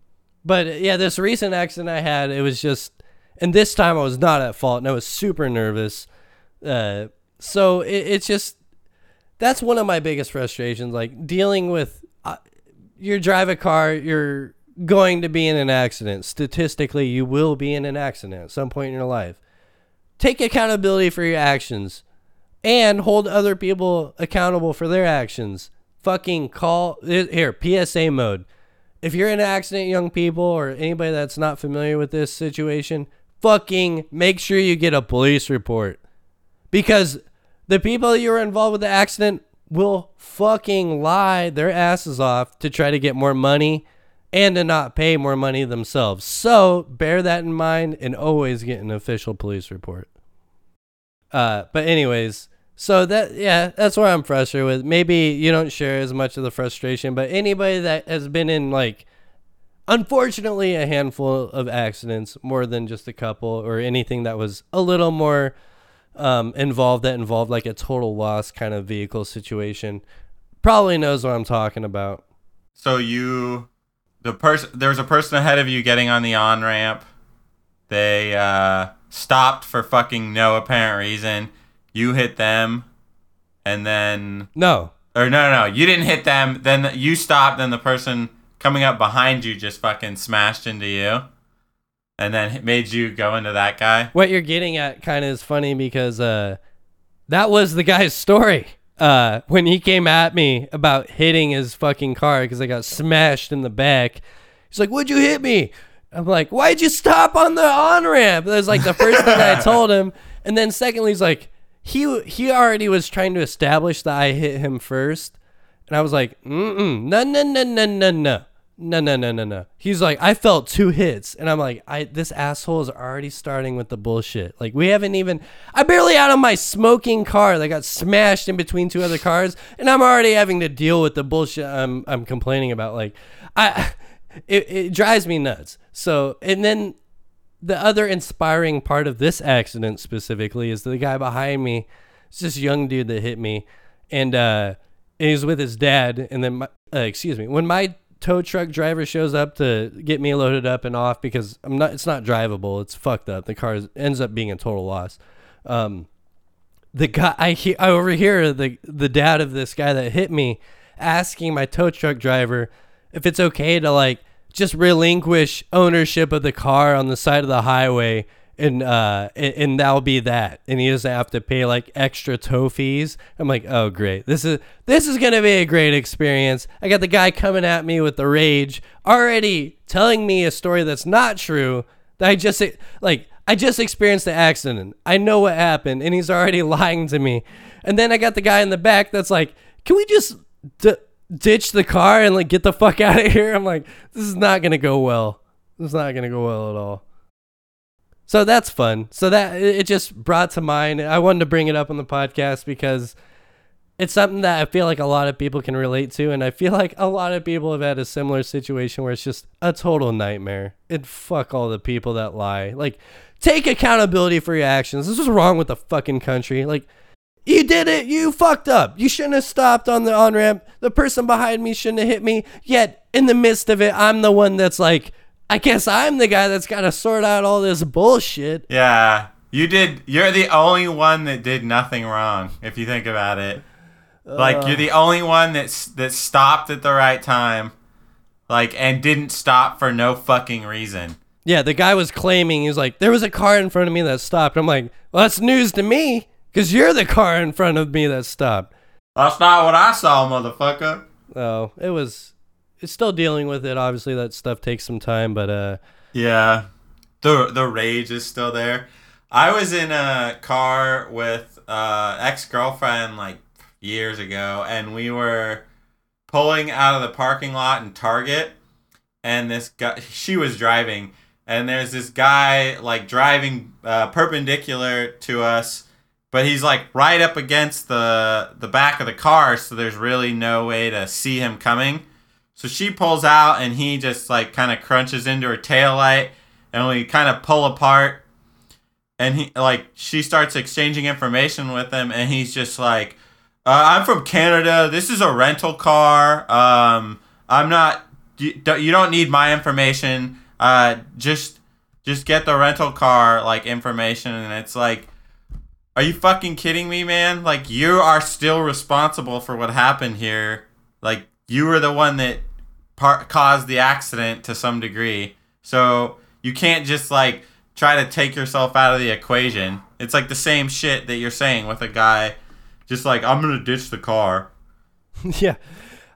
but yeah, this recent accident I had, it was just, and this time I was not at fault, and I was super nervous. Uh, so it, it's just that's one of my biggest frustrations, like dealing with. Uh, you drive a car, you're going to be in an accident. Statistically, you will be in an accident at some point in your life. Take accountability for your actions and hold other people accountable for their actions. Fucking call here, PSA mode. If you're in an accident, young people, or anybody that's not familiar with this situation, fucking make sure you get a police report. Because the people you were involved with the accident will fucking lie their asses off to try to get more money and to not pay more money themselves. So bear that in mind and always get an official police report. Uh, but anyways, so that yeah, that's where I'm frustrated with. Maybe you don't share as much of the frustration, but anybody that has been in like unfortunately a handful of accidents, more than just a couple, or anything that was a little more um, involved that involved like a total loss kind of vehicle situation, probably knows what I'm talking about.
So you, the person, there was a person ahead of you getting on the on ramp. They uh, stopped for fucking no apparent reason. You hit them, and then
No,
or no, no, no, you didn't hit them. Then you stopped. Then the person coming up behind you just fucking smashed into you, and then made you go into that guy.
what you're getting at kind of is funny because uh, that was the guy's story. Uh, when he came at me about hitting his fucking car because I got smashed in the back, he's like, "What'd you hit me?" I'm like, "Why'd you stop on the on ramp?" That was like the first thing I told him, and then secondly, he's like, he he already was trying to establish that I hit him first, and I was like, "Mm no no no no no no." No, no, no, no, no. He's like, I felt two hits, and I'm like, I this asshole is already starting with the bullshit. Like, we haven't even. I barely out of my smoking car that got smashed in between two other cars, and I'm already having to deal with the bullshit I'm I'm complaining about. Like, I, it, it drives me nuts. So, and then the other inspiring part of this accident specifically is the guy behind me. It's this young dude that hit me, and uh, he's with his dad. And then, my, uh, excuse me, when my tow truck driver shows up to get me loaded up and off because I'm not, it's not drivable. It's fucked up. The car is, ends up being a total loss. Um, the guy I hear I overhear the the dad of this guy that hit me asking my tow truck driver if it's okay to like just relinquish ownership of the car on the side of the highway and uh and, and that'll be that. And he doesn't have to pay like extra tow fees. I'm like oh great. This is this is gonna be a great experience. I got the guy coming at me with the rage already telling me a story that's not true that i just like i just experienced the accident. I know what happened and he's already lying to me. And then i got the guy in the back that's like can we just d- ditch the car and like get the fuck out of here i'm like this is not gonna go well this is not gonna go well at all so that's fun. So that it just brought to mind. I wanted to bring it up on the podcast because it's something that I feel like a lot of people can relate to, and I feel like a lot of people have had a similar situation where it's just a total nightmare. And fuck all the people that lie. Like, take accountability for your actions. This is wrong with the fucking country. Like, you did it. You fucked up. You shouldn't have stopped on the on ramp. The person behind me shouldn't have hit me. Yet, in the midst of it, I'm the one that's like, I guess I'm the guy that's got to sort out all this bullshit.
Yeah, you did. You're the only one that did nothing wrong. If you think about it, like you're the uh. only one that's that stopped at the right time, like and didn't stop for no fucking reason.
Yeah, the guy was claiming, he was like, there was a car in front of me that stopped. I'm like, well, that's news to me because you're the car in front of me that stopped.
That's not what I saw, motherfucker.
Oh, it was, it's still dealing with it. Obviously, that stuff takes some time, but uh,
Yeah, the the rage is still there. I was in a car with uh, ex girlfriend like years ago, and we were pulling out of the parking lot in Target, and this guy she was driving, and there's this guy like driving uh, perpendicular to us, but he's like right up against the the back of the car, so there's really no way to see him coming. So she pulls out and he just like kind of crunches into her tail light and we kind of pull apart and he like she starts exchanging information with him and he's just like Uh, I'm from Canada. This is a rental car. Um, I'm not. You don't you don't need my information. Uh, just just get the rental car like information, and it's like, are you fucking kidding me, man? Like you are still responsible for what happened here. Like you were the one that par- caused the accident to some degree. So you can't just like try to take yourself out of the equation. It's like the same shit that you're saying with a guy just like I'm going to ditch the car.
yeah.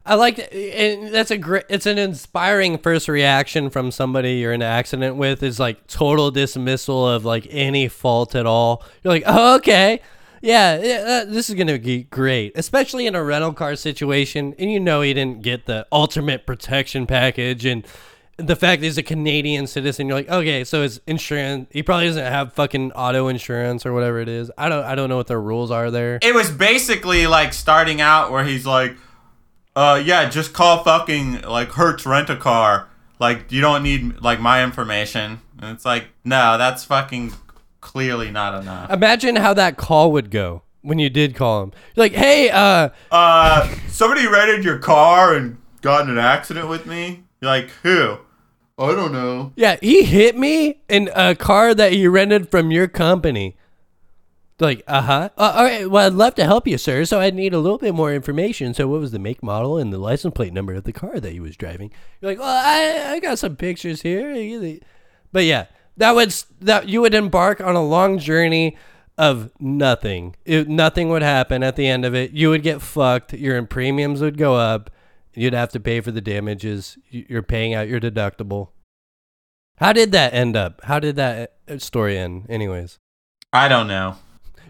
I like and that's a great it's an inspiring first reaction from somebody you're in an accident with is like total dismissal of like any fault at all. You're like, "Oh, okay. Yeah, yeah uh, this is going to be great." Especially in a rental car situation and you know he didn't get the ultimate protection package and the fact he's a Canadian citizen, you're like, okay, so his insurance, he probably doesn't have fucking auto insurance or whatever it is. I don't, I don't know what the rules are there.
It was basically like starting out where he's like, uh, yeah, just call fucking like Hertz rent a car. Like you don't need like my information. And it's like, no, that's fucking clearly not enough.
Imagine how that call would go when you did call him. You're like, hey, uh,
Uh, somebody rented your car and got in an accident with me. You're like, who? I don't know.
yeah, he hit me in a car that he rented from your company. Like, uh-huh. Uh, all right, well, I'd love to help you, sir. So I'd need a little bit more information. So what was the make, model, and the license plate number of the car that he was driving? You're like, well, I, I got some pictures here. But yeah, that would that you would embark on a long journey of nothing. It, nothing would happen at the end of it. You would get fucked. Your premiums would go up. You'd have to pay for the damages. You- You're paying out your deductible. How did that end up? How did that uh, story end, anyways?
I don't know.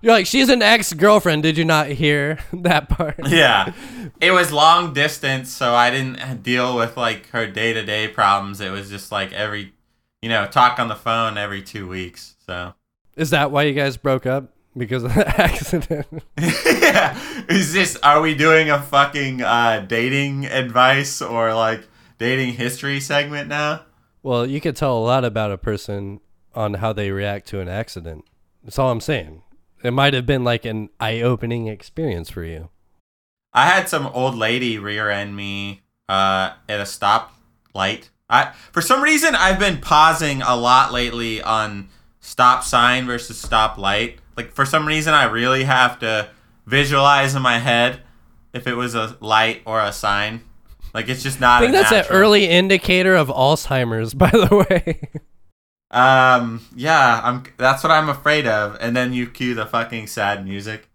You're like, she's an ex girlfriend. Did you not hear that part?
Yeah. It was long distance, so I didn't deal with like her day to day problems. It was just like every, you know, talk on the phone every two weeks. So.
Is that why you guys broke up? Because of the accident?
yeah. Is this, are we doing a fucking uh, dating advice or like dating history segment now?
well, you could tell a lot about a person on how they react to an accident. That's all I'm saying. It might have been like an eye opening experience for you.
I had some old lady rear end me uh, at a stop light. I for some reason I've been pausing a lot lately on stop sign versus stop light. Like for some reason I really have to visualize in my head if it was a light or a sign. Like it's just not.
I think
a
that's an early indicator of Alzheimer's, by the way.
Um. Yeah. I'm. That's what I'm afraid of. And then you cue the fucking sad music.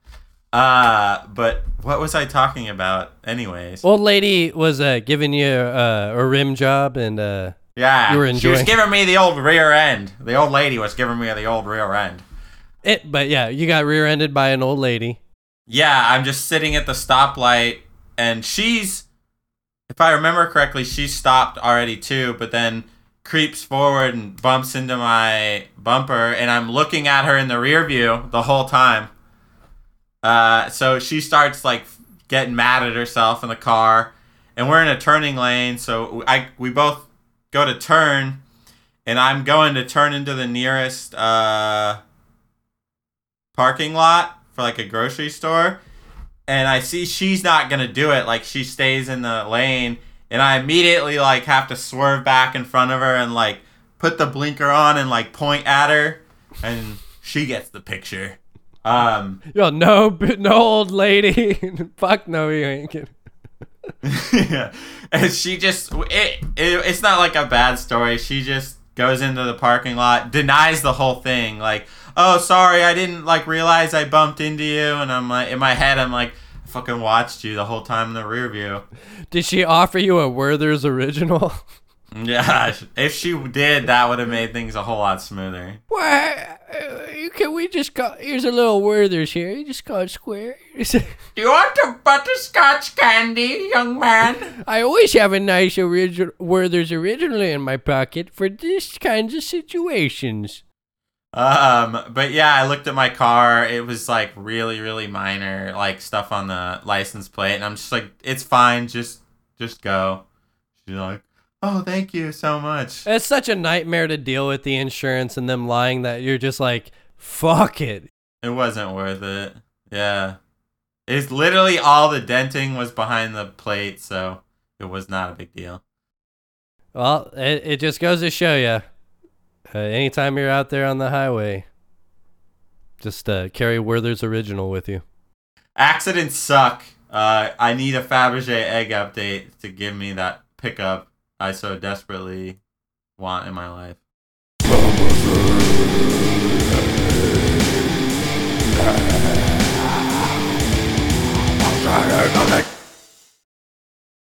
Uh. But what was I talking about? Anyways.
Old lady was uh, giving you uh, a rim job, and uh,
Yeah,
You were enjoying.
she was giving me the old rear end. The old lady was giving me the old rear end.
it. But yeah, you got rear-ended by an old lady.
Yeah, I'm just sitting at the stoplight, and she's, if I remember correctly, she stopped already too, but then creeps forward and bumps into my bumper, and I'm looking at her in the rear view the whole time. Uh, so she starts like getting mad at herself in the car, and we're in a turning lane, so I we both go to turn, and I'm going to turn into the nearest uh parking lot for like a grocery store and I see she's not gonna do it. Like she stays in the lane, and I immediately like have to swerve back in front of her and like put the blinker on and like point at her, and she gets the picture. Um,
Yo, no, no old lady. Fuck no, you ain't kidding.
yeah. and she just it, it it's not like a bad story. She just goes into the parking lot, denies the whole thing, like, "Oh, sorry, I didn't like realize I bumped into you." And I'm like, in my head, I'm like, "I fucking watched you the whole time in the rear view."
Did she offer you a Werther's original?
Yeah, if she did, that would have made things a whole lot smoother.
Why? Uh, can we just call? Here's a little Werther's here. You just call it square.
Do you want a butterscotch candy, young man?
I always have a nice original Werther's originally in my pocket for these kinds of situations.
Um, but yeah, I looked at my car. It was like really, really minor, like stuff on the license plate, and I'm just like, it's fine. Just, just go. She's like, oh, thank you so much.
It's such a nightmare to deal with the insurance and them lying that you're just like, fuck it.
It wasn't worth it. Yeah. It's literally all the denting was behind the plate, so it was not a big deal.
Well, it, it just goes to show you uh, anytime you're out there on the highway, just uh, carry Werther's original with you.
Accidents suck. Uh, I need a Fabergé egg update to give me that pickup I so desperately want in my life.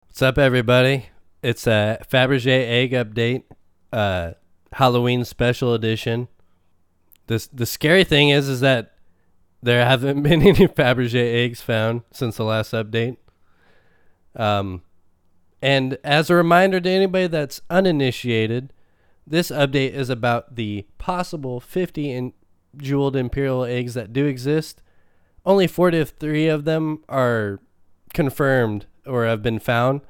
What's up, everybody? It's a Fabergé egg update, uh, Halloween special edition. The the scary thing is, is that there haven't been any Fabergé eggs found since the last update. Um, and as a reminder to anybody that's uninitiated, this update is about the possible 50 in jeweled imperial eggs that do exist. Only 43 of them are confirmed or have been found.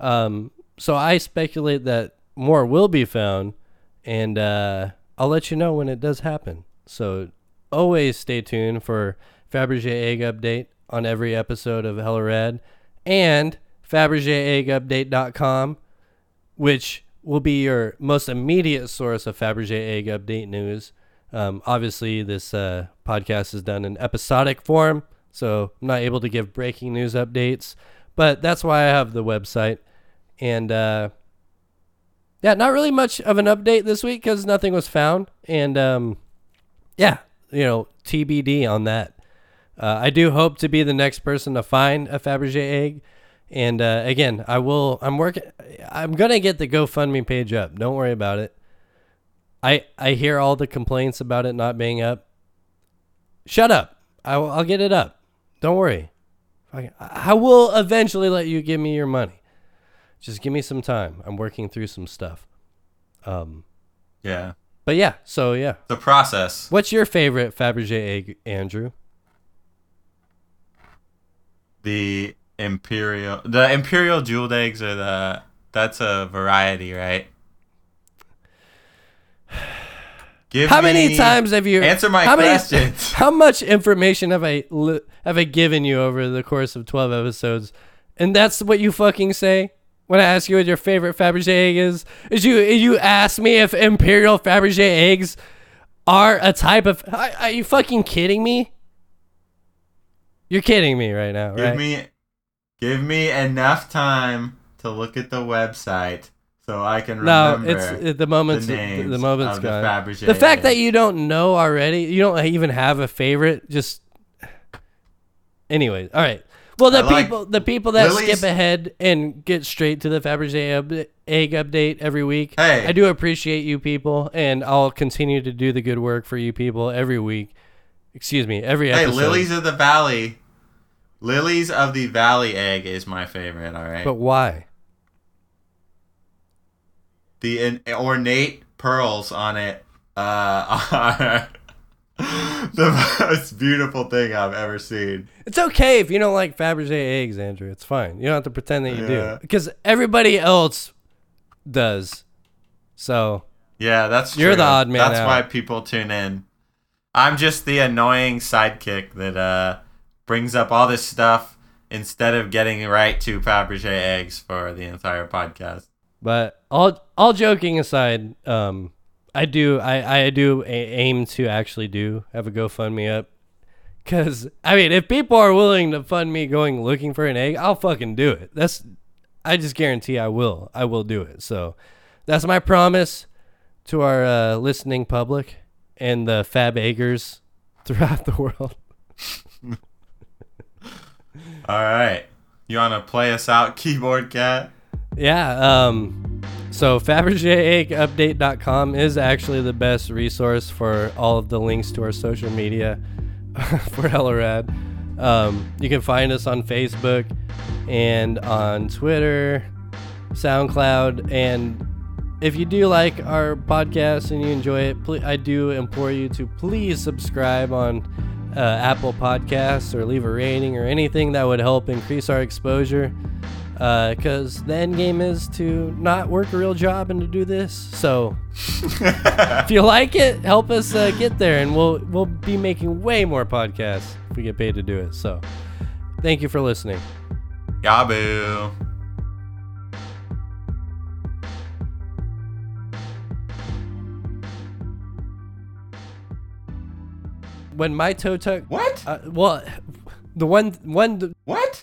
Um, so I speculate that more will be found, and uh, I'll let you know when it does happen. So always stay tuned for Fabergé Egg Update on every episode of Hella Rad and FabergéEggUpdate.com, which will be your most immediate source of Fabergé Egg Update news. Um, obviously, this uh, podcast is done in episodic form, so I'm not able to give breaking news updates, but that's why I have the website. And uh, yeah, not really much of an update this week because nothing was found. And um, yeah, you know, TBD on that. Uh, I do hope to be the next person to find a Fabergé egg. And uh, again, I will. I'm working. I'm gonna get the GoFundMe page up. Don't worry about it. I I hear all the complaints about it not being up. Shut up. I, will- I'll get it up. Don't worry. I, I will eventually let you give me your money. Just give me some time. I'm working through some stuff. Um,
Yeah.
but yeah. So yeah.
The process.
What's your favorite Fabergé egg, Andrew?
The imperial the imperial jeweled eggs are the that's a variety, right? Give
How many times have you
answer my
how many-
questions.
how much information have I have I given you over the course of twelve episodes? And that's what you fucking say when I ask you what your favorite Fabergé egg is. Is you you ask me if Imperial Fabergé eggs are a type of? Are, are you fucking kidding me? You're kidding me right now,
Give
right?
me give me enough time to look at the website so I can
no,
remember.
it's it, the moment's
the names
the moment's
of the
gone.
Fabergé
the fact that you don't know already, you don't even have a favorite. Just anyways, all right. Well, the
I like
people, the people that
Lily's-
skip ahead and get straight to the Fabergé up- egg update every week,
Hey.
I do appreciate you people, and I'll continue to do the good work for you people every week. Excuse me, every episode. Hey.
Lilies of the Valley. Lilies of the Valley egg is my favorite, all right?
but why?
the in, ornate pearls on it uh, are the most beautiful thing I've ever seen.
It's okay if you don't like Fabergé eggs, Andrew. It's fine. You don't have to pretend that you
Yeah.
do because everybody else does. So
Yeah, that's
You're
true.
the odd man
That's
out.
why people tune in. I'm just the annoying sidekick that uh, brings up all this stuff instead of getting right to Fabergé eggs for the entire podcast.
But all all joking aside, um, I do I I do aim to actually do have a GoFundMe up, cause I mean if people are willing to fund me going looking for an egg, I'll fucking do it. That's I just guarantee I will I will do it. So that's my promise to our uh, listening public and the fab eggers throughout the world.
All right. You want to play us out, keyboard cat?
Yeah. Um, so FabergéEggUpdate.com is actually the best resource for all of the links to our social media for Hella Rad. Um, you can find us on Facebook and on Twitter, SoundCloud, and if you do like our podcast and you enjoy it, I do implore you to please subscribe on uh, Apple Podcasts or leave a rating or anything that would help increase our exposure because uh, the end game is to not work a real job and to do this. So, if you like it, help us uh, get there, and we'll we'll be making way more podcasts if we get paid to do it. So, thank you for listening.
Yabu.
When my toe tuck.
What?
Uh, well, the one one.
What?